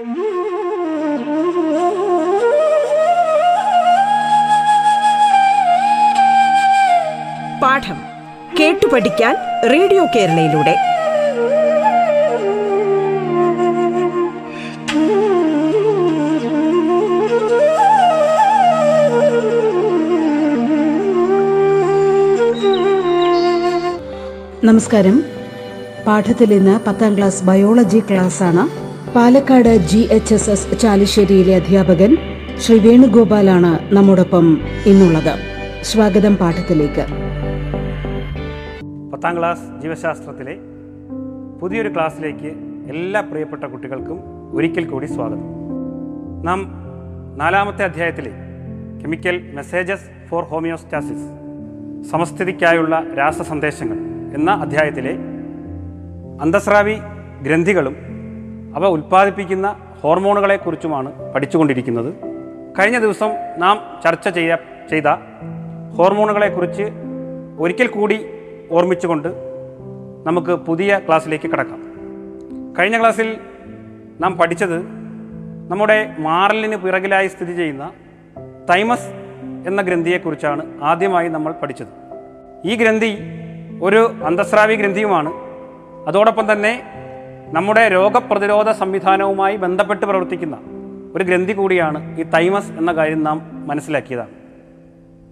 പാഠം കേട്ടു പഠിക്കാൻ റേഡിയോ കേരളയിലൂടെ. നമസ്കാരം. പാഠത്തിൽ ഇന്ന് പത്താം ക്ലാസ് ബയോളജി ക്ലാസ്സാണ് Palakkad G H S S ചാലിശ്ശേരിയിലെ അധ്യാപകൻ ശ്രീ വേണുഗോപാലാണ് നമ്മോടൊപ്പം ഇന്നുള്ളത്. സ്വാഗതം പാഠത്തിലേക്ക്. പത്താം ക്ലാസ് ജീവശാസ്ത്രത്തിലെ പുതിയൊരു ക്ലാസ്സിലേക്ക് എല്ലാ പ്രിയപ്പെട്ട കുട്ടികൾക്കും ഒരിക്കൽ കൂടി സ്വാഗതം. നാം നാലാമത്തെ അധ്യായത്തിലെ കെമിക്കൽ മെസ്സേജസ് ഫോർ ഹോമിയോസ്റ്റാസിസ് സമസ്ഥിതിക്കായുള്ള രാസസന്ദേശങ്ങൾ എന്ന അധ്യായത്തിലെ അന്തസ്രാവി ഗ്രന്ഥികളും അവ ഉൽപ്പാദിപ്പിക്കുന്ന ഹോർമോണുകളെക്കുറിച്ചുമാണ് പഠിച്ചുകൊണ്ടിരിക്കുന്നത്. കഴിഞ്ഞ ദിവസം നാം ചർച്ച ചെയ്യ ചെയ്ത ഹോർമോണുകളെക്കുറിച്ച് ഒരിക്കൽ കൂടി ഓർമ്മിച്ചുകൊണ്ട് നമുക്ക് പുതിയ ക്ലാസ്സിലേക്ക് കടക്കാം. കഴിഞ്ഞ ക്ലാസ്സിൽ നാം പഠിച്ചത് നമ്മുടെ മാറലിന് പിറകിലായി സ്ഥിതി ചെയ്യുന്ന തൈമസ് എന്ന ഗ്രന്ഥിയെക്കുറിച്ചാണ് ആദ്യമായി നമ്മൾ പഠിച്ചത്. ഈ ഗ്രന്ഥി ഒരു അന്തസ്രാവി ഗ്രന്ഥിയുമാണ്. അതോടൊപ്പം തന്നെ നമ്മുടെ രോഗപ്രതിരോധ സംവിധാനവുമായി ബന്ധപ്പെട്ട് പ്രവർത്തിക്കുന്ന ഒരു ഗ്രന്ഥി കൂടിയാണ് ഈ തൈമസ് എന്ന കാര്യം നാം മനസ്സിലാക്കിയതാണ്.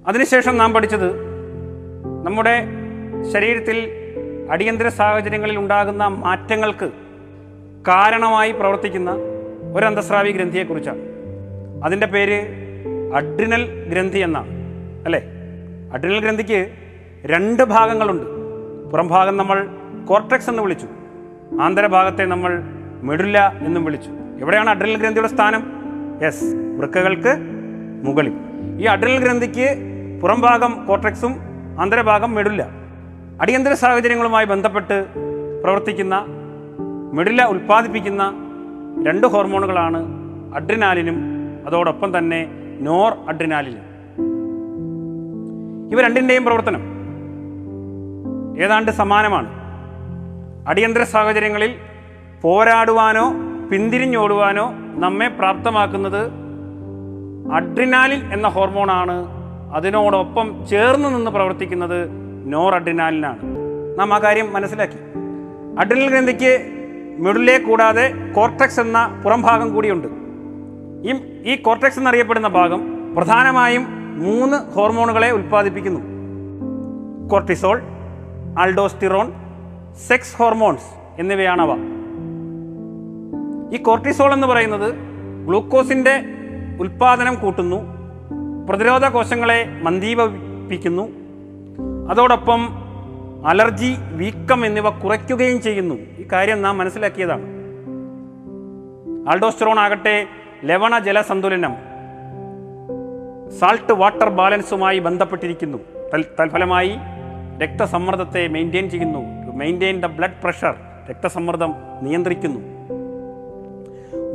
അതിനുശേഷം നാം പഠിച്ചത് നമ്മുടെ ശരീരത്തിൽ അടിയന്തര സാഹചര്യങ്ങളിൽ ഉണ്ടാകുന്ന മാറ്റങ്ങൾക്ക് കാരണമായി പ്രവർത്തിക്കുന്ന ഒരു അന്തസ്രാവി ഗ്രന്ഥിയെക്കുറിച്ചാണ്. അതിന്റെ പേര് അഡ്രിനൽ ഗ്രന്ഥി എന്നാണ് അല്ലേ? അഡ്രിനൽ ഗ്രന്ഥിക്ക് രണ്ട് ഭാഗങ്ങളുണ്ട്. പുറം ഭാഗം നമ്മൾ കോർട്ടക്സ് എന്ന് വിളിച്ചു. ആന്തരഭാഗത്തെ നമ്മൾ മെഡുല്ല എന്നും വിളിച്ചു. എവിടെയാണ് അഡ്രിനൽ ഗ്രന്ഥിയുടെ സ്ഥാനം? യെസ് വൃക്കകൾക്ക് മുകളിൽ. ഈ അഡ്രിനൽ ഗ്രന്ഥിക്ക് പുറംഭാഗം കോട്രക്സും ആന്തരഭാഗം മെഡുല്ല അടിയന്തര സാഹചര്യങ്ങളുമായി ബന്ധപ്പെട്ട് പ്രവർത്തിക്കുന്ന മെഡുല്ല ഉൽപ്പാദിപ്പിക്കുന്ന രണ്ട് ഹോർമോണുകളാണ് അഡ്രിനാലിനും അതോടൊപ്പം തന്നെ നോർ അഡ്രിനാലിനും. ഇവ രണ്ടിന്റെയും പ്രവർത്തനം. ഏതാണ്ട് സമാനമാണ്. അടിയന്തര സാഹചര്യങ്ങളിൽ പോരാടുവാനോ പിന്തിരിഞ്ഞോടുവാനോ നമ്മെ പ്രാപ്തമാക്കുന്നത് അഡ്രിനാലിൻ എന്ന ഹോർമോണാണ്. അതിനോടൊപ്പം ചേർന്ന് നിന്ന് പ്രവർത്തിക്കുന്നത് നോർ അഡ്രിനാലിനാണ് നാം ആ കാര്യം മനസ്സിലാക്കി. അഡ്രിനൽ ഗ്രന്ഥിക്ക് മിഡിലെ കൂടാതെ കോർട്ടക്സ് എന്ന പുറം ഭാഗം കൂടിയുണ്ട്. ഈ ഈ കോർട്ടക്സ് എന്നറിയപ്പെടുന്ന ഭാഗം പ്രധാനമായും മൂന്ന് ഹോർമോണുകളെ ഉൽപ്പാദിപ്പിക്കുന്നു. കോർട്ടിസോൾ ആൾഡോസ്റ്റിറോൺ സെക്സ് ഹോർമോൺസ് എന്നിവയാണവ. ഈ കോർട്ടിസോൾ എന്ന് പറയുന്നത് ഗ്ലൂക്കോസിന്റെ ഉൽപ്പാദനം കൂട്ടുന്നു പ്രതിരോധ കോശങ്ങളെ മന്ദീപിപ്പിക്കുന്നു അതോടൊപ്പം അലർജി വീക്കം എന്നിവ കുറയ്ക്കുകയും ചെയ്യുന്നു. ഈ കാര്യം നാം മനസ്സിലാക്കിയതാണ്. ആൾഡോസ്റ്ററോൺ ആകട്ടെ ലവണ ജല ജലസന്തുലനം സാൾട്ട് വാട്ടർ ബാലൻസുമായി ബന്ധപ്പെട്ടിരിക്കുന്നു. തൽഫലമായി രക്തസമ്മർദ്ദത്തെ മെയിന്റെയിൻ ചെയ്യുന്നു. മെയിന്റെയിൻ ദ ബ്ലഡ് പ്രഷർ രക്തസമ്മർദ്ദം നിയന്ത്രിക്കുന്നു.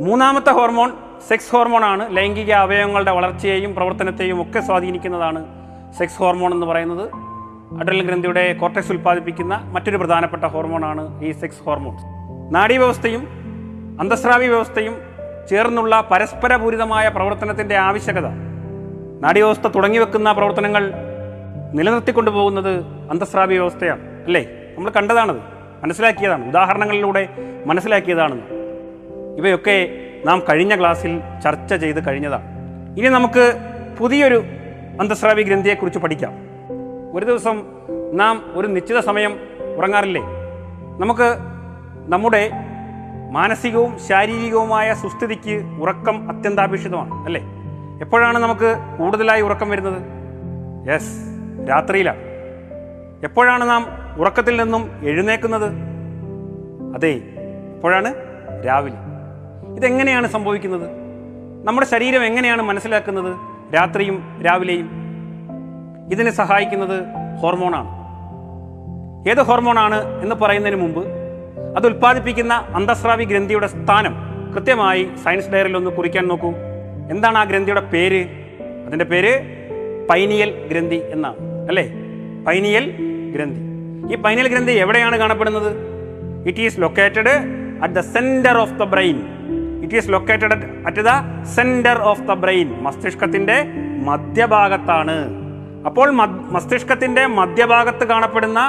മൂന്നാമത്തെ ഹോർമോൺ സെക്സ് ഹോർമോൺ ആണ്. ലൈംഗിക അവയവങ്ങളുടെ വളർച്ചയെയും പ്രവർത്തനത്തെയും ഒക്കെ സ്വാധീനിക്കുന്നതാണ് സെക്സ് ഹോർമോൺ എന്ന് പറയുന്നത്. അഡ്രൽ ഗ്രന്ഥിയുടെ കോർട്ടക്സ് ഉൽപ്പാദിപ്പിക്കുന്ന മറ്റൊരു പ്രധാനപ്പെട്ട ഹോർമോണാണ് ഈ സെക്സ് ഹോർമോൺ നാഡീവ്യവസ്ഥയും അന്തസ്രാവി വ്യവസ്ഥയും ചേർന്നുള്ള പരസ്പരപൂരിതമായ പ്രവർത്തനത്തിന്റെ ആവശ്യകത. നാഡീവ്യവസ്ഥ തുടങ്ങി വെക്കുന്ന പ്രവർത്തനങ്ങൾ നിലനിർത്തിക്കൊണ്ടുപോകുന്നത് അന്തസ്രാവി വ്യവസ്ഥയാണ് അല്ലേ? നമ്മൾ കണ്ടതാണത് മനസ്സിലാക്കിയതാണ്. ഉദാഹരണങ്ങളിലൂടെ മനസ്സിലാക്കിയതാണെന്ന് ഇവയൊക്കെ നാം കഴിഞ്ഞ ക്ലാസ്സിൽ ചർച്ച ചെയ്ത് കഴിഞ്ഞതാണ്. ഇനി നമുക്ക് പുതിയൊരു അന്തസ്രാവി ഗ്രന്ഥിയെക്കുറിച്ച് പഠിക്കാം. ഒരു ദിവസം നാം ഒരു നിശ്ചിത സമയം ഉറങ്ങാറില്ലേ? നമുക്ക് നമ്മുടെ മാനസികവും ശാരീരികവുമായ സുസ്ഥിതിക്ക് ഉറക്കം അത്യന്താപേക്ഷിതമാണ് അല്ലേ? എപ്പോഴാണ് നമുക്ക് കൂടുതലായി ഉറക്കം വരുന്നത്? യെസ് രാത്രിയിലാണ്. എപ്പോഴാണ് നാം ഉറക്കത്തിൽ നിന്നും എഴുന്നേക്കുന്നത്? അതെ എപ്പോഴാണ് രാവിലെ. ഇതെങ്ങനെയാണ് സംഭവിക്കുന്നത്? നമ്മുടെ ശരീരം എങ്ങനെയാണ് മനസ്സിലാക്കുന്നത് രാത്രിയും രാവിലെയും? ഇതിനെ സഹായിക്കുന്നത് ഹോർമോണാണ്. ഏത് ഹോർമോണാണ് എന്ന് പറയുന്നതിന് മുമ്പ് അത് ഉൽപ്പാദിപ്പിക്കുന്ന അന്തസ്രാവി ഗ്രന്ഥിയുടെ സ്ഥാനം കൃത്യമായി സയൻസ് ഡയറിയിൽ ഒന്ന് കുറിക്കാൻ നോക്കൂ. എന്താണ് ആ ഗ്രന്ഥിയുടെ പേര്? അതിന്റെ പേര് പൈനിയൽ ഗ്രന്ഥി എന്നാണ് അല്ലേ? പൈനിയൽ ഗ്രന്ഥി. ഈ പൈനൽ ഗ്രന്ഥി എവിടെയാണ് കാണപ്പെടുന്നത്? It is located at the centre of the brain it is located at the centre of the brain മസ്തിഷ്കത്തിന്റെ മധ്യഭാഗത്താണ്. അപ്പോൾ മസ്തിഷ്കത്തിന്റെ മധ്യഭാഗത്ത് കാണപ്പെടുന്ന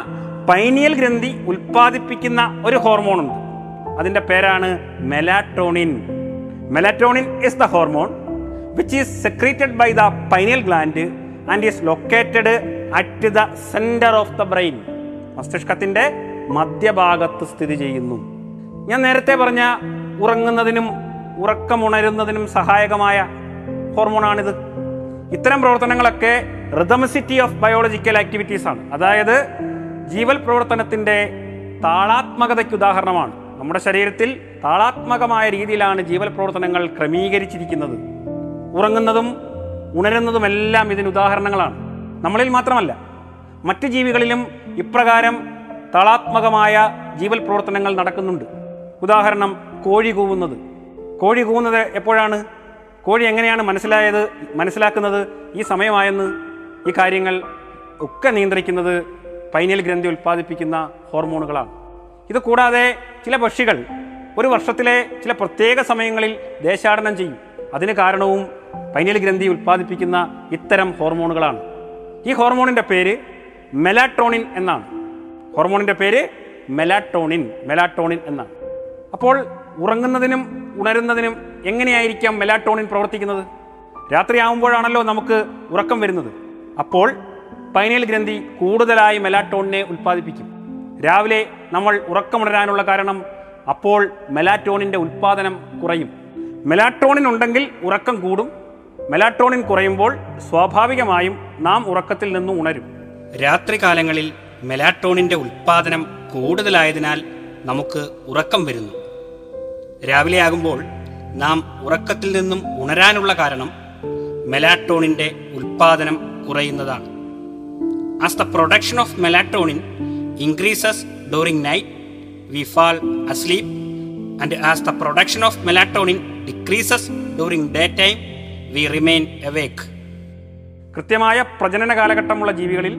പൈനിയൽ ഗ്രന്ഥി ഉൽപ്പാദിപ്പിക്കുന്ന ഒരു ഹോർമോൺ ഉണ്ട്. അതിന്റെ പേരാണ് melatonin melatonin is the hormone which is secreted by the pineal gland and is located at the centre of the brain. മസ്തിഷ്കത്തിന്റെ മധ്യഭാഗത്ത് സ്ഥിതി ചെയ്യുന്നു. ഞാൻ നേരത്തെ പറഞ്ഞ ഉറങ്ങുന്നതിനും ഉറക്കമുണരുന്നതിനും സഹായകമായ ഹോർമോണാണിത്. ഇത്തരം പ്രവർത്തനങ്ങളൊക്കെ റിതമസിറ്റി ഓഫ് ബയോളജിക്കൽ ആക്ടിവിറ്റീസ് ആണ്. അതായത് ജീവൽ പ്രവർത്തനത്തിന്റെ താളാത്മകതയ്ക്ക് ഉദാഹരണമാണ്. നമ്മുടെ ശരീരത്തിൽ താളാത്മകമായ രീതിയിലാണ് ജീവൽ പ്രവർത്തനങ്ങൾ ക്രമീകരിച്ചിരിക്കുന്നത്. ഉറങ്ങുന്നതും ഉണരുന്നതുമെല്ലാം ഇതിന് ഉദാഹരണങ്ങളാണ്. നമ്മളിൽ മാത്രമല്ല മറ്റ് ജീവികളിലും ഇപ്രകാരം താളാത്മകമായ ജീവൽ പ്രവർത്തനങ്ങൾ നടക്കുന്നുണ്ട്. ഉദാഹരണം കോഴി കൂവുന്നത്. കോഴി കൂവുന്നത് എപ്പോഴാണ്? കോഴി എങ്ങനെയാണ് മനസ്സിലായത് മനസ്സിലാക്കുന്നത് ഈ സമയമായെന്ന് ഈ കാര്യങ്ങൾ ഒക്കെ നിയന്ത്രിക്കുന്നത് പൈനൽ ഗ്രന്ഥി ഉൽപ്പാദിപ്പിക്കുന്ന ഹോർമോണുകളാണ്. ഇത് കൂടാതെ ചില പക്ഷികൾ ഒരു വർഷത്തിലെ ചില പ്രത്യേക സമയങ്ങളിൽ ദേശാടനം ചെയ്യും. അതിന് കാരണവും പൈനൽ ഗ്രന്ഥി ഉൽപ്പാദിപ്പിക്കുന്ന ഇത്തരം ഹോർമോണുകളാണ്. ഈ ഹോർമോണിന്റെ പേര് മെലാട്രോണിൻ എന്നാണ്. ഹോർമോണിന്റെ പേര് മെലാട്ടോണിൻ മെലാട്ടോണിൻ എന്നാണ്. അപ്പോൾ ഉറങ്ങുന്നതിനും ഉണരുന്നതിനും എങ്ങനെയായിരിക്കാം മെലാട്ടോണിൻ പ്രവർത്തിക്കുന്നത്? രാത്രിയാവുമ്പോഴാണല്ലോ നമുക്ക് ഉറക്കം വരുന്നത്. അപ്പോൾ പൈനൽ ഗ്രന്ഥി കൂടുതലായി മെലാട്ടോണിനെ ഉൽപ്പാദിപ്പിക്കും. രാവിലെ നമ്മൾ ഉറക്കമുണരാനുള്ള കാരണം അപ്പോൾ മെലാറ്റോണിന്റെ ഉൽപ്പാദനം കുറയും. മെലാട്ടോണിൻ ഉണ്ടെങ്കിൽ ഉറക്കം കൂടും മെലാട്ടോണിൻ കുറയുമ്പോൾ സ്വാഭാവികമായും നാം ഉറക്കത്തിൽ നിന്നും ഉണരും. രാത്രികാലങ്ങളിൽ മെലാട്രോണിന്റെ ഉൽപ്പാദനം കൂടുതലായതിനാൽ നമുക്ക് ഉറക്കം വരുന്നു. രാവിലെ ആകുമ്പോൾ നാം ഉറക്കത്തിൽ നിന്നും ഉണരാനുള്ള കാരണം മെലാട്രോണിന്റെ ഉൽപ്പാദനം കുറയുന്നതാണ്. As the production of melatonin increases during night we fall asleep and as the production of melatonin decreases during day time we remain awake കൃത്യമായ പ്രജനന കാലഘട്ടമുള്ള ജീവികളിൽ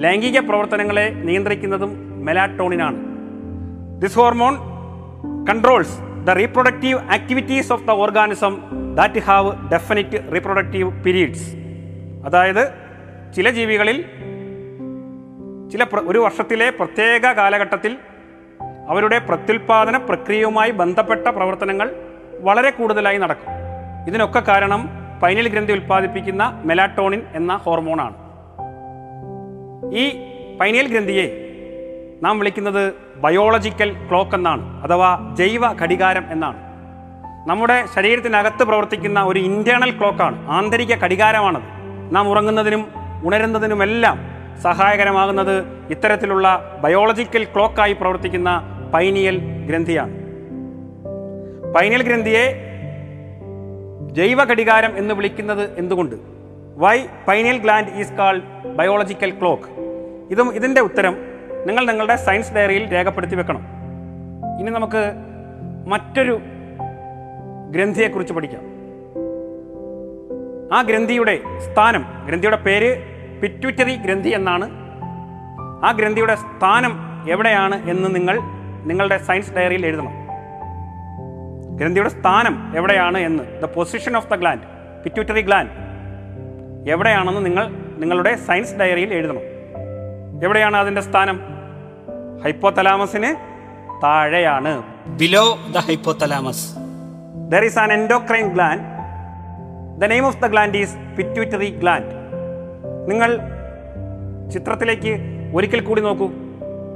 ലൈംഗിക പ്രവർത്തനങ്ങളെ നിയന്ത്രിക്കുന്നതും മെലാറ്റോണിനാണ് this hormone controls the reproductive activities of the organism that have definite reproductive periods അതായത് ചില ജീവികളിൽ ചില ഒരു വർഷത്തിലെ പ്രത്യേക കാലഘട്ടത്തിൽ അവരുടെ പ്രത്യുൽപാദന പ്രക്രിയയുമായി ബന്ധപ്പെട്ട പ്രവർത്തനങ്ങൾ വളരെ കൂടുതലായി നടക്കും. ഇതിനൊക്കെ കാരണം പൈനൽ ഗ്രന്ഥി ഉൽപ്പാദിപ്പിക്കുന്ന മെലാട്ടോണിൻ എന്ന ഹോർമോണാണ്. ഈ പൈനൽ ഗ്രന്ഥിയെ നാം വിളിക്കുന്നത് ബയോളജിക്കൽ ക്ലോക്ക് എന്നാണ് അഥവാ ജൈവ ഘടികാരം എന്നാണ്. നമ്മുടെ ശരീരത്തിനകത്ത് പ്രവർത്തിക്കുന്ന ഒരു ഇന്റേണൽ ക്ലോക്കാണ് ആന്തരിക ഘടികാരമാണത്. നാം ഉറങ്ങുന്നതിനും ഉണരുന്നതിനുമെല്ലാം സഹായകരമാകുന്നത് ഇത്തരത്തിലുള്ള ബയോളജിക്കൽ ക്ലോക്കായി പ്രവർത്തിക്കുന്ന പൈനിയൽ ഗ്രന്ഥിയാണ്. പൈനിയൽ ഗ്രന്ഥിയെ ജൈവ ഘടികാരം എന്ന് വിളിക്കുന്നത് എന്തുകൊണ്ട്? Why pineal gland is called biological clock ഇതും ഇതിന്റെ ഉത്തരം നിങ്ങൾ നിങ്ങളുടെ സയൻസ് ഡയറിയിൽ രേഖപ്പെടുത്തി വെക്കണം. ഇനി നമുക്ക് മറ്റൊരു ഗ്രന്ഥിയെക്കുറിച്ച് പഠിക്കാം. ആ ഗ്രന്ഥിയുടെ സ്ഥാനം ഗ്രന്ഥിയുടെ പേര് പിറ്റ്യൂറ്ററി ഗ്രന്ഥി എന്നാണ്. ആ ഗ്രന്ഥിയുടെ സ്ഥാനം എവിടെയാണ് എന്ന് നിങ്ങൾ നിങ്ങളുടെ സയൻസ് ഡയറിയിൽ എഴുതണം. ഗ്രന്ഥിയുടെ സ്ഥാനം എവിടെയാണ് എന്ന് the position of the gland pituitary gland എവിടെയാണെന്ന് നിങ്ങൾ നിങ്ങളുടെ സയൻസ് ഡയറിയിൽ എഴുതണം. എവിടെയാണ് അതിന്റെ സ്ഥാനം? ഹൈപ്പോതലാമസിന് താഴെയാണ്. Below the hypothalamus there is an endocrine gland the name of the gland is pituitary gland നിങ്ങൾ ചിത്രത്തിലേക്ക് ഒരിക്കൽ കൂടി നോക്കൂ.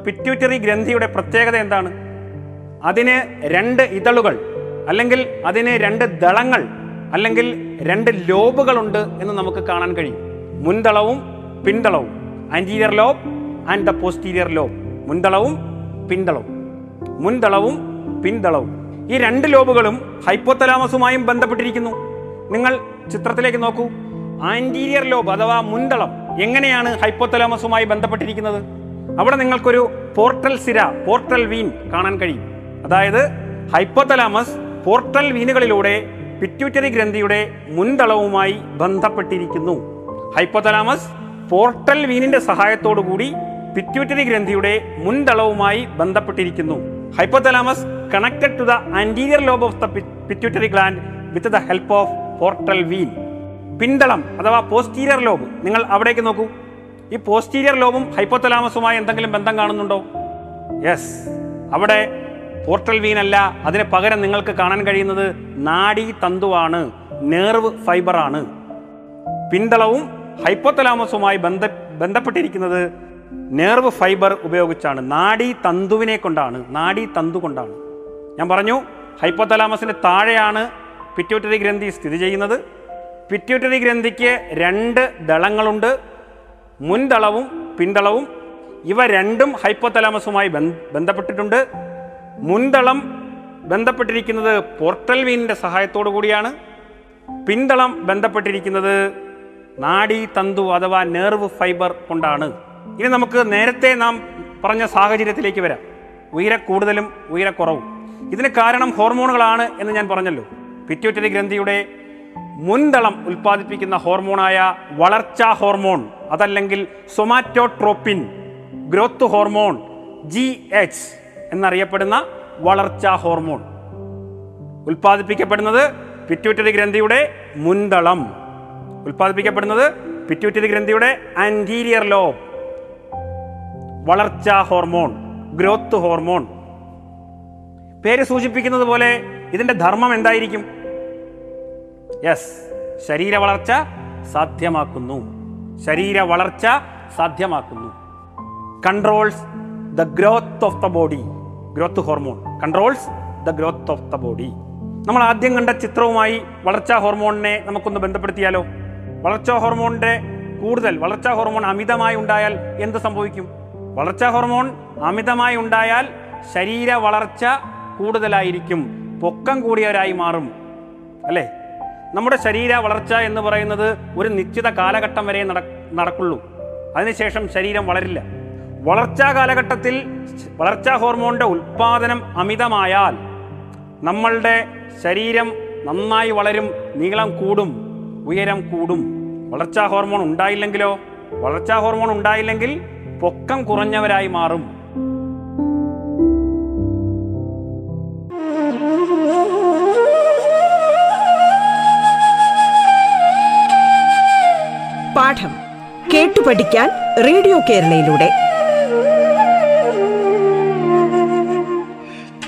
പിറ്റ്യൂട്ടറി ഗ്രന്ഥിയുടെ പ്രത്യേകത എന്താണ്? അതിന് രണ്ട് ഇതളുകൾ. അല്ലെങ്കിൽ അതിന് രണ്ട് ദളങ്ങൾ അല്ലെങ്കിൽ രണ്ട് ലോബുകളുണ്ട് എന്ന് നമുക്ക് കാണാൻ കഴിയും. മുൻതളവും പിന്തളവും anterior lobe and the posterior lobe മുൻതളവും പിന്തളവും മുൻതളവും പിന്തളവും ഈ രണ്ട് ലോബുകളും ഹൈപ്പോതലാമസുമായും ബന്ധപ്പെട്ടിരിക്കുന്നു. നിങ്ങൾ ചിത്രത്തിലേക്ക് നോക്കൂ. ആന്റീരിയർ ലോബ് അഥവാ മുൻതളം എങ്ങനെയാണ് ഹൈപ്പോതലാമസുമായി ബന്ധപ്പെട്ടിരിക്കുന്നത്? അവിടെ നിങ്ങൾക്കൊരു പോർട്ടൽ സിര പോർട്ടൽ വീൻ കാണാൻ കഴിയും. അതായത് ഹൈപ്പോതലാമസ് പോർട്ടൽ വീനുകളിലൂടെ പിറ്റ്യൂറ്ററി ഗ്രന്ഥിയുടെ മുൻതളവുമായി ബന്ധപ്പെട്ടിരിക്കുന്നു. ഹൈപ്പോതലാമസ് പോർട്ടൽ വീനിന്റെ കൂടി പിറ്റ്യൂട്ടറി ഗ്രന്ഥിയുടെ മുൻതളവുമായി ബന്ധപ്പെട്ടിരിക്കുന്നു. Hypothalamus connected to the anterior lobe of the pituitary gland with the help of portal vein പിന്തളം അഥവാ പോസ്റ്റീരിയർ ലോബ് നിങ്ങൾ അവിടേക്ക് നോക്കൂ. ഈ പോസ്റ്റീരിയർ ലോബും ഹൈപ്പോതലാമസുമായി എന്തെങ്കിലും ബന്ധം കാണുന്നുണ്ടോ? യെസ് അവിടെ പോർട്ടൽ വീൻ അല്ല അതിന് പകരം നിങ്ങൾക്ക് കാണാൻ കഴിയുന്നത് നാഡീ തന്തുവാണ്. നേർവ് ഫൈബറാണ്. പിന്തളവും ഹൈപ്പോത്തലാമസുമായി ബന്ധ ബന്ധപ്പെട്ടിരിക്കുന്നത് നേർവ് ഫൈബർ ഉപയോഗിച്ചാണ്. നാഡീ തന്തുവിനെ കൊണ്ടാണ്. നാഡീ തന്തു കൊണ്ടാണ്. ഞാൻ പറഞ്ഞു ഹൈപ്പോത്തലാമസിന് താഴെയാണ് പിറ്റ്യൂട്ടറി ഗ്രന്ഥി സ്ഥിതി ചെയ്യുന്നത്. പിറ്റ്യൂട്ടറി ഗ്രന്ഥിക്ക് രണ്ട് ദളങ്ങളുണ്ട്. മുൻതളവും പിന്തളവും ഇവ രണ്ടും ഹൈപ്പോത്തലാമസുമായി ബന്ധപ്പെട്ടിട്ടുണ്ട്. മുൻതളം ബന്ധപ്പെട്ടിരിക്കുന്നത് പോർട്ടൽ വീനിന്റെ സഹായത്തോടു കൂടിയാണ്. പിന്തളം ബന്ധപ്പെട്ടിരിക്കുന്നത് നാഡി തന്തു അഥവാ നെർവ് ഫൈബർ കൊണ്ടാണ്. ഇനി നമുക്ക് നേരത്തെ നാം പറഞ്ഞ സാഹചര്യത്തിലേക്ക് വരാം. ഉയര കൂടുതലും ഉയരക്കുറവും ഇതിന് കാരണം ഹോർമോണുകളാണ് എന്ന് ഞാൻ പറഞ്ഞല്ലോ. പിറ്റ്യൂട്ടറി ഗ്രന്ഥിയുടെ മുൻതളം ഉൽപ്പാദിപ്പിക്കുന്ന ഹോർമോണായ വളർച്ചാ ഹോർമോൺ അതല്ലെങ്കിൽ somatotropin growth hormone G H എന്നറിയപ്പെടുന്ന വളർച്ചാ ഹോർമോൺ. ഉൽപ്പാദിപ്പിക്കപ്പെടുന്നത് പിറ്റ്യൂട്ടറി ഗ്രന്ഥിയുടെ മുൻതളം. ഉൽപ്പാദിപ്പിക്കപ്പെടുന്നത് പിറ്റ്യൂട്ടറി ഗ്രന്ഥിയുടെ ആന്റീരിയർ ലോബ് വളർച്ചാ ഹോർമോൺ ഗ്രോത്ത് ഹോർമോൺ. പേര് സൂചിപ്പിക്കുന്നത് പോലെ ഇതിന്റെ ധർമ്മം എന്തായിരിക്കും? യെസ് ശരീര വളർച്ച സാധ്യമാക്കുന്നു. ശരീര വളർച്ച സാധ്യമാക്കുന്നു. Controls the growth of the body growth hormone controls the growth of the body നമ്മൾ ആദ്യം കണ്ട ചിത്രവുമായി വളർച്ചാ ഹോർമോണിനെ നമുക്കൊന്ന് ബന്ധപ്പെടുത്തിയാലോ? വളർച്ചാ ഹോർമോണിന്റെ കൂടുതൽ വളർച്ചാ ഹോർമോൺ അമിതമായി ഉണ്ടായാൽ എന്ത് സംഭവിക്കും? വളർച്ചാ ഹോർമോൺ അമിതമായി ഉണ്ടായാൽ ശരീര വളർച്ച കൂടുതലായിരിക്കും. പൊക്കം കൂടിയവരായി മാറും. അല്ലേ? നമ്മുടെ ശരീര വളർച്ച എന്ന് പറയുന്നത് ഒരു നിശ്ചിത കാലഘട്ടം വരെ നട നടക്കുള്ളൂ. അതിനുശേഷം ശരീരം വളരില്ല. വളർച്ചാ കാലഘട്ടത്തിൽ വളർച്ചാ ഹോർമോണിന്റെ ഉൽപാദനം അമിതമായാൽ നമ്മളുടെ ശരീരം നന്നായി വളരും നീളം കൂടും ഉയരം കൂടും. വളർച്ചാ ഹോർമോൺ ഉണ്ടായില്ലെങ്കിലോ? വളർച്ചാ ഹോർമോൺ ഉണ്ടായില്ലെങ്കിൽ പൊക്കം കുറഞ്ഞവരായി മാറും. പാഠം കേട്ടു റേഡിയോ കേരളയിലൂടെ.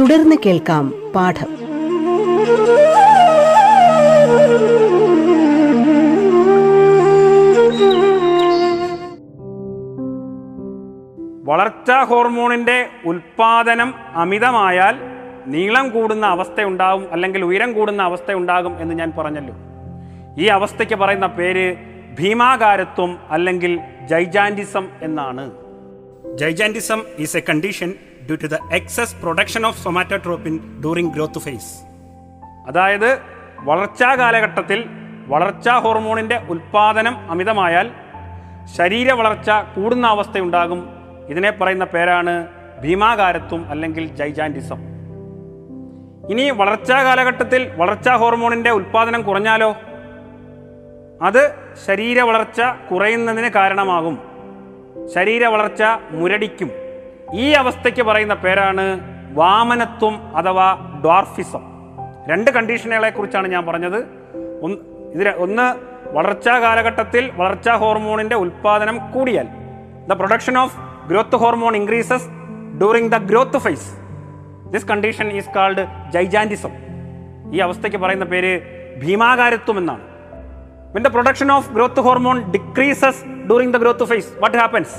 തുടർന്ന് കേൾക്കാം പാഠം. വളർച്ചാ ഹോർമോണിന്റെ ഉൽപാദനം അമിതമായാൽ നീളം കൂടുന്ന അവസ്ഥയുണ്ടാവും അല്ലെങ്കിൽ ഉയരം കൂടുന്ന അവസ്ഥയുണ്ടാകും എന്ന് ഞാൻ പറഞ്ഞല്ലോ. ഈ അവസ്ഥയ്ക്ക് പറയുന്ന പേര് ഭീമാകാരത്വം അല്ലെങ്കിൽ ജൈജാൻഡിസം എന്നാണ്. Gigantism is a condition due to the excess production of somatotropin during growth phase അതായത് വളർച്ചാ കാലഘട്ടത്തിൽ വളർച്ചാ ഹോർമോണിന്റെ ഉൽപാദനം അമിതമായാൽ ശരീര വളർച്ച കൂടുന്ന അവസ്ഥയുണ്ടാകും. ഇതിനെ പറയുന്ന പേരാണ് ഭീമാകാരത്വം അല്ലെങ്കിൽ ജൈജാൻഡിസം. ഇനി വളർച്ചാ കാലഘട്ടത്തിൽ വളർച്ചാ ഹോർമോണിന്റെ ഉൽപാദനം കുറഞ്ഞാലോ? അത് ശരീര വളർച്ച കുറയുന്നതിന് കാരണമാകും. ശരീര വളർച്ച മുരടിക്കും. ഈ അവസ്ഥയ്ക്ക് പറയുന്ന പേരാണ് വാമനത്വം അഥവാ ഡോർഫിസം രണ്ട് കണ്ടീഷനുകളെ കുറിച്ചാണ് ഞാൻ പറഞ്ഞത്. ഇതിൽ ഒന്ന് വളർച്ചാ കാലഘട്ടത്തിൽ വളർച്ചാ ഹോർമോണിന്റെ ഉൽപാദനം കൂടിയാൽ. The production of growth hormone increases during the growth phase this condition is called gigantism ഈ അവസ്ഥയ്ക്ക് പറയുന്ന പേര് ഭീമാകാരത്വം എന്നാണ്. When the production of growth hormone decreases during the growth phase what happens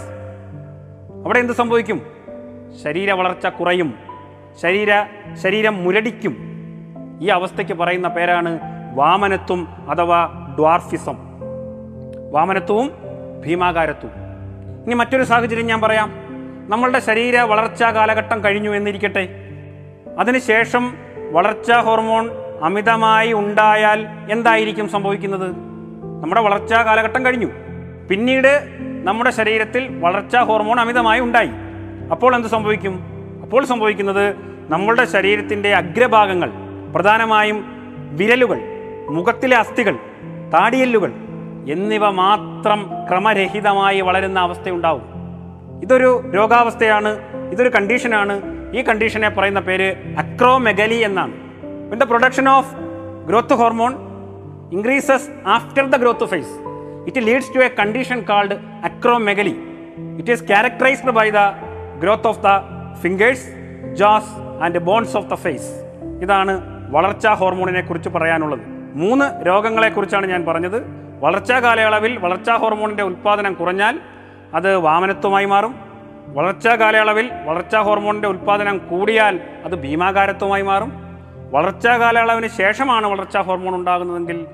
അവിടെ എന്ത് സംഭവിക്കും? ശരീര വളർച്ച കുറയും. ശരീര ശരീരം മുരടിക്കും. ഈ അവസ്ഥയ്ക്ക് പറയുന്ന പേരാണ് വാമനത്വം അഥവാ ഡ്വാർഫിസം. വാമനത്വവും ഭീമാകാരത്വവും. ഇനി മറ്റൊരു സാഹചര്യം ഞാൻ പറയാം. നമ്മളുടെ ശരീര വളർച്ചാ കാലഘട്ടം കഴിഞ്ഞു എന്നിരിക്കട്ടെ. അതിനുശേഷം വളർച്ചാ ഹോർമോൺ അമിതമായി ഉണ്ടായാൽ എന്തായിരിക്കും സംഭവിക്കുന്നത്? നമ്മുടെ വളർച്ചാ കാലഘട്ടം കഴിഞ്ഞു. പിന്നീട് നമ്മുടെ ശരീരത്തിൽ വളർച്ചാ ഹോർമോൺ അമിതമായി ഉണ്ടായി. അപ്പോൾ എന്ത് സംഭവിക്കും? അപ്പോൾ സംഭവിക്കുന്നത് നമ്മളുടെ ശരീരത്തിന്റെ അഗ്രഭാഗങ്ങൾ പ്രധാനമായും വിരലുകൾ മുഖത്തിലെ അസ്ഥികൾ താടിയല്ലുകൾ എന്നിവ മാത്രം ക്രമരഹിതമായി വളരുന്ന അവസ്ഥയുണ്ടാവും. ഇതൊരു രോഗാവസ്ഥയാണ് ഇതൊരു കണ്ടീഷനാണ്. ഈ കണ്ടീഷനെ പറയുന്ന പേര് അക്രോമെഗലി എന്നാണ്. The production of growth hormone increases after the growth phase it leads to a condition called acromegaly it is characterised by the growth of the fingers jaws and bones of the face ഇതാണ് വളർച്ചാ ഹോർമോണിനെ കുറിച്ച് പറയാനുള്ളത്. മൂന്ന് രോഗങ്ങളെക്കുറിച്ചാണ് ഞാൻ പറഞ്ഞത്. വളർച്ചാ കാലയളവിൽ വളർച്ചാ ഹോർമോണിന്റെ ഉൽപ്പാദനം കുറഞ്ഞാൽ അത് വാമനത്വമായി മാറും. വളർച്ചാ കാലയളവിൽ വളർച്ചാ ഹോർമോണിന്റെ ഉൽപ്പാദനം കൂടിയാൽ അത് ഭീമാകാരത്വമായി മാറും. വളർച്ചാ കാലയളവിന് ശേഷമാണ് വളർച്ചാ ഹോർമോൺ ഉണ്ടാകുന്നതെങ്കിൽ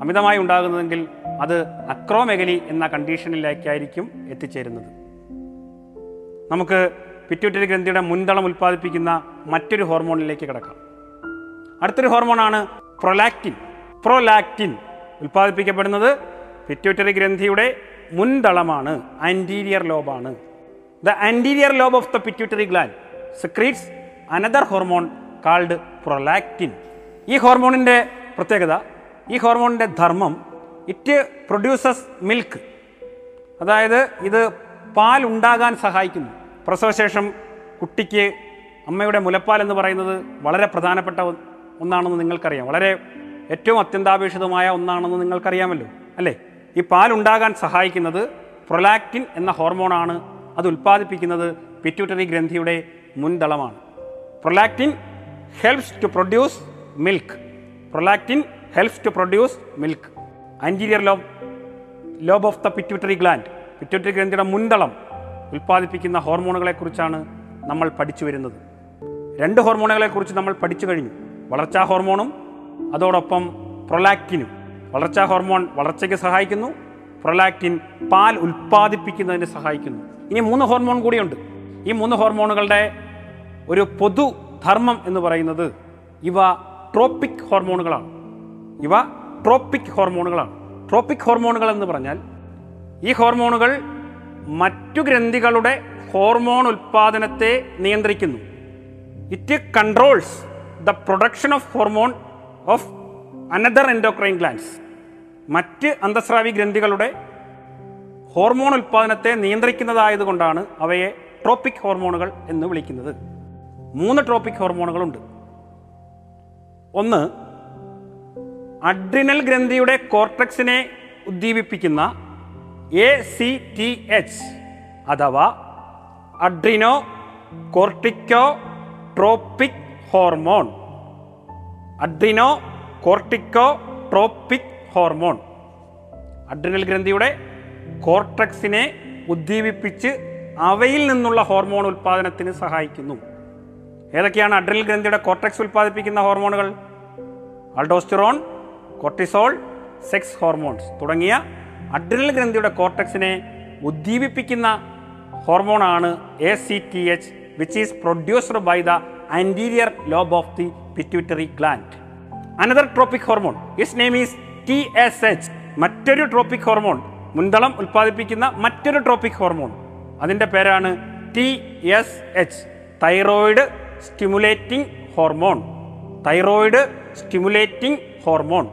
അമിതമായി ഉണ്ടാകുന്നതെങ്കിൽ അത് അക്രോമെഗലി എന്ന കണ്ടീഷനിലേക്കായിരിക്കും എത്തിച്ചേരുന്നത്. നമുക്ക് പിറ്റ്യൂട്ടറി ഗ്രന്ഥിയുടെ മുൻതളം ഉൽപ്പാദിപ്പിക്കുന്ന മറ്റൊരു ഹോർമോണിലേക്ക് കിടക്കാം. അടുത്തൊരു ഹോർമോണാണ് പ്രൊലാക്റ്റിൻ. പ്രൊലാക്റ്റിൻ ഉൽപ്പാദിപ്പിക്കപ്പെടുന്നത് പിറ്റ്യൂട്ടറി ഗ്രന്ഥിയുടെ മുൻതളമാണ് anterior ലോബാണ് the anterior lobe of the pituitary gland secretes another hormone called prolactin ഈ ഹോർമോണിന്റെ പ്രത്യേകത ഈ ഹോർമോണിന്റെ ധർമ്മം ഇറ്റ് പ്രൊഡ്യൂസസ് മിൽക്ക് അതായത് ഇത് പാൽ ഉണ്ടാകാൻ സഹായിക്കുന്നു. പ്രസവശേഷം കുട്ടിക്ക് അമ്മയുടെ മുലപ്പാൽ എന്ന് പറയുന്നത് വളരെ പ്രധാനപ്പെട്ട ഒന്നാണെന്ന് നിങ്ങൾക്കറിയാം. വളരെ ഏറ്റവും അത്യന്താപേക്ഷിതമായ ഒന്നാണെന്ന് നിങ്ങൾക്കറിയാമല്ലോ അല്ലേ? ഈ പാൽ ഉണ്ടാകാൻ സഹായിക്കുന്നത് പ്രൊലാക്റ്റിൻ എന്ന ഹോർമോണാണ്. അത് ഉൽപ്പാദിപ്പിക്കുന്നത് പിറ്റ്യൂട്ടറി ഗ്രന്ഥിയുടെ മുൻതളമാണ് prolactin helps to produce milk. Prolactin helps to produce milk. Anterior lobe lobe of the pituitary gland pituitary ഗ്രന്ഥിയുടെ മുൻതളം ഉൽപ്പാദിപ്പിക്കുന്ന ഹോർമോണുകളെക്കുറിച്ചാണ് നമ്മൾ പഠിച്ചു വരുന്നത്. രണ്ട് ഹോർമോണുകളെക്കുറിച്ച് നമ്മൾ പഠിച്ചു കഴിഞ്ഞു. വളർച്ചാ ഹോർമോണും അതോടൊപ്പം പ്രൊലാക്റ്റിനും. വളർച്ചാ ഹോർമോൺ വളർച്ചയ്ക്ക് സഹായിക്കുന്നു പ്രൊലാക്റ്റിൻ പാൽ ഉൽപ്പാദിപ്പിക്കുന്നതിന് സഹായിക്കുന്നു. ഇനി മൂന്ന് ഹോർമോൺ കൂടിയുണ്ട്. ഈ മൂന്ന് ഹോർമോണുകളുടെ ഒരു പൊതു ധർമ്മം എന്ന് പറയുന്നത് ഇവ ട്രോപ്പിക് ഹോർമോണുകളാണ്. ഇവ ട്രോപ്പിക് ഹോർമോണുകളാണ്. ട്രോപ്പിക് ഹോർമോണുകൾ എന്ന് പറഞ്ഞാൽ ഈ ഹോർമോണുകൾ മറ്റു ഗ്രന്ഥികളുടെ ഹോർമോൺ ഉൽപ്പാദനത്തെ നിയന്ത്രിക്കുന്നു. It controls the production of hormone of another endocrine glands മറ്റ് അന്തസ്രാവി ഗ്രന്ഥികളുടെ ഹോർമോൺ ഉൽപ്പാദനത്തെ നിയന്ത്രിക്കുന്നതായതുകൊണ്ടാണ് അവയെ ട്രോപ്പിക് ഹോർമോണുകൾ എന്ന് വിളിക്കുന്നത്. മൂന്ന് ട്രോപ്പിക് ഹോർമോണുകളുണ്ട്. ഒന്ന് അഡ്രിനൽ ഗ്രന്ഥിയുടെ കോർട്ടക്സിനെ ഉദ്ദീപിപ്പിക്കുന്ന എ സി ടി എച്ച് അഥവാ adrenocorticotropic hormone. Adrenocorticotropic hormone. Adrenal ഗ്രന്ഥിയുടെ കോർട്ടക്സിനെ ഉദ്ദീപിപ്പിച്ച് അവയിൽ നിന്നുള്ള ഹോർമോൺ ഉൽപ്പാദനത്തിന് സഹായിക്കുന്നു. ഏതൊക്കെയാണ് അഡ്രിനൽ ഗ്രന്ഥിയുടെ കോർട്ടക്സ് ഉൽപ്പാദിപ്പിക്കുന്ന ഹോർമോണുകൾ? അൾഡോസ്റ്ററോൺ കോർട്ടിസോൾ സെക്സ് ഹോർമോൺസ് തുടങ്ങിയ അഡ്രിനൽ ഗ്രന്ഥിയുടെ കോർട്ടക്സിനെ ഉദ്ദീപിപ്പിക്കുന്ന ഹോർമോണാണ് A C T H which is produced by the anterior lobe of the pituitary gland another tropic hormone is name is T S H മറ്റൊരു tropic hormone മുൻതളം ഉൽപ്പാദിപ്പിക്കുന്ന മറ്റൊരു tropic hormone അതിന്റെ പേരാണ് T S H thyroid stimulating hormone thyroid stimulating hormone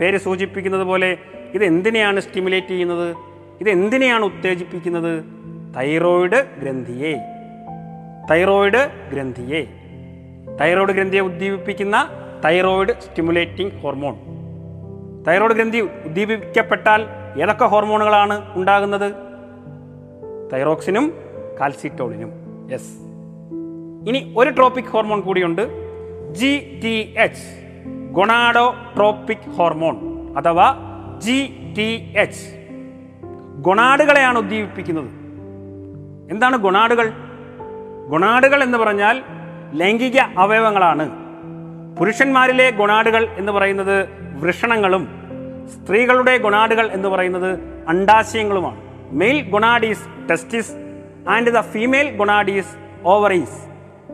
പേര് സൂചിപ്പിക്കുന്നത് പോലെ ഇത് എന്തിനെയാണ് സ്റ്റിമുലേറ്റ് ചെയ്യുന്നത്? ഇത് എന്തിനെയാണ് ഉത്തേജിപ്പിക്കുന്നത്? തൈറോയിഡ് ഗ്രന്ഥിയെ. തൈറോയിഡ് ഗ്രന്ഥിയെ. തൈറോയിഡ് ഗ്രന്ഥിയെ ഉദ്ദീപിപ്പിക്കുന്ന തൈറോയിഡ് സ്റ്റിമുലേറ്റിംഗ് ഹോർമോൺ തൈറോയിഡ് ഗ്രന്ഥി ഉദ്ദീപിക്കപ്പെട്ടാൽ ഏതൊക്കെ ഹോർമോണുകളാണ് ഉണ്ടാകുന്നത്? തൈറോക്സിനും കാൽസിറ്റോളിനും യെസ് ഇനി ഒരു ട്രോപ്പിക് ഹോർമോൺ കൂടിയുണ്ട്. G T H gonadotropic hormone. അഥവാ ജി ടി എച്ച്. ഗുണാടുകളെയാണ് ഉദ്ദീപിപ്പിക്കുന്നത്. എന്താണ് ഗുണാടുകൾ? ഗുണാടുകൾ എന്ന് പറഞ്ഞാൽ ലൈംഗിക അവയവങ്ങളാണ്. പുരുഷന്മാരിലെ ഗുണാടുകൾ എന്ന് പറയുന്നത് വൃഷണങ്ങളും സ്ത്രീകളുടെ ഗുണാടുകൾ എന്ന് പറയുന്നത് അണ്ടാശയങ്ങളുമാണ് male gonads testis and the female gonads ovaries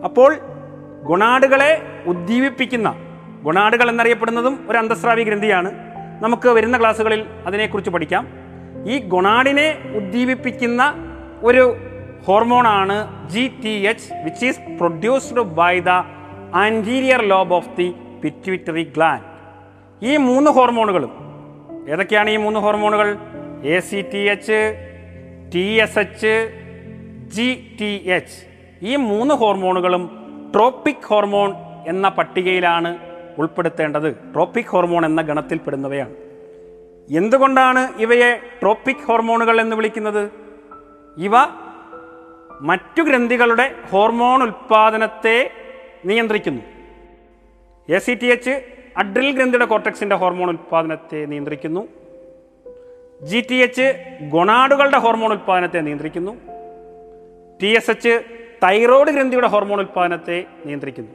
അപ്പോൾ ഗുണാടുകളെ ഉദ്ദീപിപ്പിക്കുന്ന ഗുണാടുകൾ എന്നറിയപ്പെടുന്നതും ഒരു അന്തസ്രാവി ഗ്രന്ഥിയാണ് നമുക്ക് വരുന്ന ക്ലാസ്സുകളിൽ അതിനെക്കുറിച്ച് പഠിക്കാം. ഈ ഗൊണാഡിനെ ഉദ്ദീപിപ്പിക്കുന്ന ഒരു ഹോർമോണാണ് G T H which is produced by the anterior lobe of the pituitary gland ഈ മൂന്ന് ഹോർമോണുകളും ഏതൊക്കെയാണ് ഈ മൂന്ന് ഹോർമോണുകൾ? A C T H T S H G T H ഈ മൂന്ന് ഹോർമോണുകളും ട്രോപ്പിക് ഹോർമോൺ എന്ന പട്ടികയിലാണ് ഉൾപ്പെടുത്തേണ്ടത് ട്രോപ്പിക് ഹോർമോൺ എന്ന ഗണത്തിൽപ്പെടുന്നവയാണ് എന്തുകൊണ്ടാണ് ഇവയെ ട്രോപ്പിക് ഹോർമോണുകൾ എന്ന് വിളിക്കുന്നത്? ഇവ മറ്റു ഗ്രന്ഥികളുടെ ഹോർമോൺ ഉൽപ്പാദനത്തെ നിയന്ത്രിക്കുന്നു. A C T H adrenal ഗ്രന്ഥിയുടെ കോർട്ടക്സിന്റെ ഹോർമോൺ ഉൽപ്പാദനത്തെ നിയന്ത്രിക്കുന്നു. ജി ടി എച്ച് ഗൊണാഡുകളുടെ ഹോർമോൺ ഉൽപ്പാദനത്തെ നിയന്ത്രിക്കുന്നു. ടി എസ് എച്ച് തൈറോയ്ഡ് ഗ്രന്ഥിയുടെ ഹോർമോൺ ഉൽപ്പാദനത്തെ നിയന്ത്രിക്കുന്നു.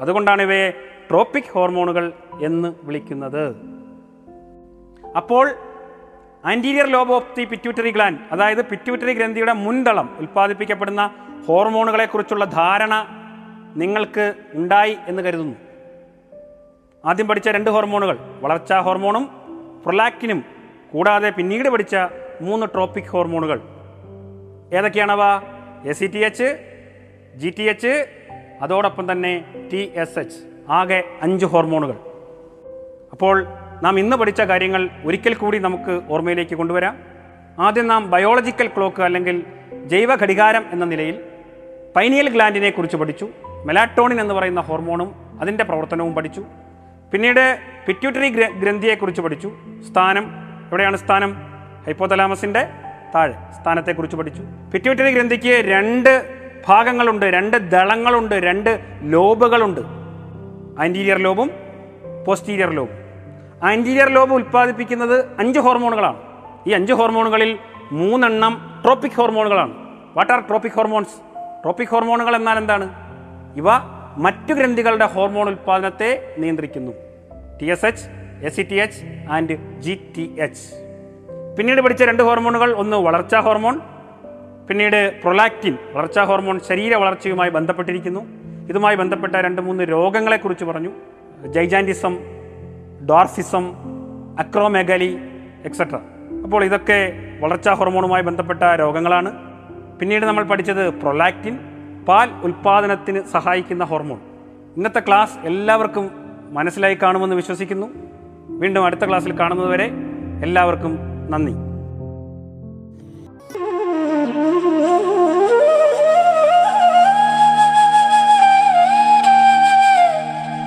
അതുകൊണ്ടാണ് ഇവയെ ട്രോപ്പിക് ഹോർമോണുകൾ എന്ന് വിളിക്കുന്നത്. അപ്പോൾ anterior lobe of the pituitary gland അതായത് പിറ്റ്യൂട്ടറി ഗ്രന്ഥിയുടെ മുൻതളം ഉൽപ്പാദിപ്പിക്കപ്പെടുന്ന ഹോർമോണുകളെക്കുറിച്ചുള്ള ധാരണ നിങ്ങൾക്ക് ഉണ്ടായി എന്ന് കരുതുന്നു. ആദ്യം പഠിച്ച രണ്ട് ഹോർമോണുകൾ വളർച്ചാ ഹോർമോണും പ്രൊലാക്റ്റിനും കൂടാതെ പിന്നീട് പഠിച്ച മൂന്ന് ട്രോപ്പിക് ഹോർമോണുകൾ. ഏതൊക്കെയാണവ? A C T H G T H അതോടൊപ്പം തന്നെ ടി എസ് എച്ച് ആകെ അഞ്ച് ഹോർമോണുകൾ. അപ്പോൾ നാം ഇന്ന് പഠിച്ച കാര്യങ്ങൾ ഒരിക്കൽ കൂടി നമുക്ക് ഓർമ്മയിലേക്ക് കൊണ്ടുവരാം. ആദ്യം നാം ബയോളജിക്കൽ ക്ലോക്ക് അല്ലെങ്കിൽ ജൈവ ഘടികാരം എന്ന നിലയിൽ പൈനിയൽ ഗ്ലാൻഡിനെ കുറിച്ച് പഠിച്ചു. മെലാറ്റോണിൻ എന്ന് പറയുന്ന ഹോർമോണും അതിന്റെ പ്രവർത്തനവും പഠിച്ചു. പിന്നീട് പിറ്റ്യൂട്ടറി ഗ്ര ഗ്രന്ഥിയെക്കുറിച്ച് പഠിച്ചു. സ്ഥാനം എവിടെയാണ് സ്ഥാനം? ഹൈപ്പോതലാമസിന്റെ താഴെ സ്ഥാനത്തെക്കുറിച്ച് പഠിച്ചു. പിറ്റ്യൂട്ടറി ഗ്രന്ഥിക്ക് രണ്ട് ഭാഗങ്ങളുണ്ട് രണ്ട് ദളങ്ങളുണ്ട് രണ്ട് ലോബുകളുണ്ട് ആന്റീരിയർ ലോബും പോസ്റ്റീരിയർ ലോബും ആന്റീരിയർ ലോബ് ഉൽപ്പാദിപ്പിക്കുന്നത് അഞ്ച് ഹോർമോണുകളാണ് ഈ അഞ്ച് ഹോർമോണുകളിൽ മൂന്നെണ്ണം tropic ഹോർമോണുകളാണ് what are tropic hormones tropic ഹോർമോണുകൾ എന്നാൽ എന്താണ്? ഇവ മറ്റു ഗ്രന്ഥികളുടെ ഹോർമോൺ ഉൽപ്പാദനത്തെ നിയന്ത്രിക്കുന്നു. T S H S C T H and G T H പിന്നീട് പഠിച്ച രണ്ട് ഹോർമോണുകൾ ഒന്ന് വളർച്ചാ ഹോർമോൺ പിന്നീട് പ്രൊലാക്റ്റിൻ വളർച്ചാ ഹോർമോൺ ശരീര വളർച്ചയുമായി ബന്ധപ്പെട്ടിരിക്കുന്നു. ഇതുമായി ബന്ധപ്പെട്ട രണ്ട് മൂന്ന് രോഗങ്ങളെക്കുറിച്ച് പറഞ്ഞു. ജൈജാന്റിസം ഡോർഫിസം അക്രോമെഗലി എക്സെട്ര അപ്പോൾ ഇതൊക്കെ വളർച്ചാ ഹോർമോണുമായി ബന്ധപ്പെട്ട രോഗങ്ങളാണ്. പിന്നീട് നമ്മൾ പഠിച്ചത് പ്രൊലാക്റ്റിൻ പാൽ ഉൽപ്പാദനത്തിന് സഹായിക്കുന്ന ഹോർമോൺ. ഇന്നത്തെ ക്ലാസ് എല്ലാവർക്കും മനസ്സിലായി കാണുമെന്ന് വിശ്വസിക്കുന്നു. വീണ്ടും അടുത്ത ക്ലാസ്സിൽ കാണുന്നതുവരെ എല്ലാവർക്കും നന്ദി.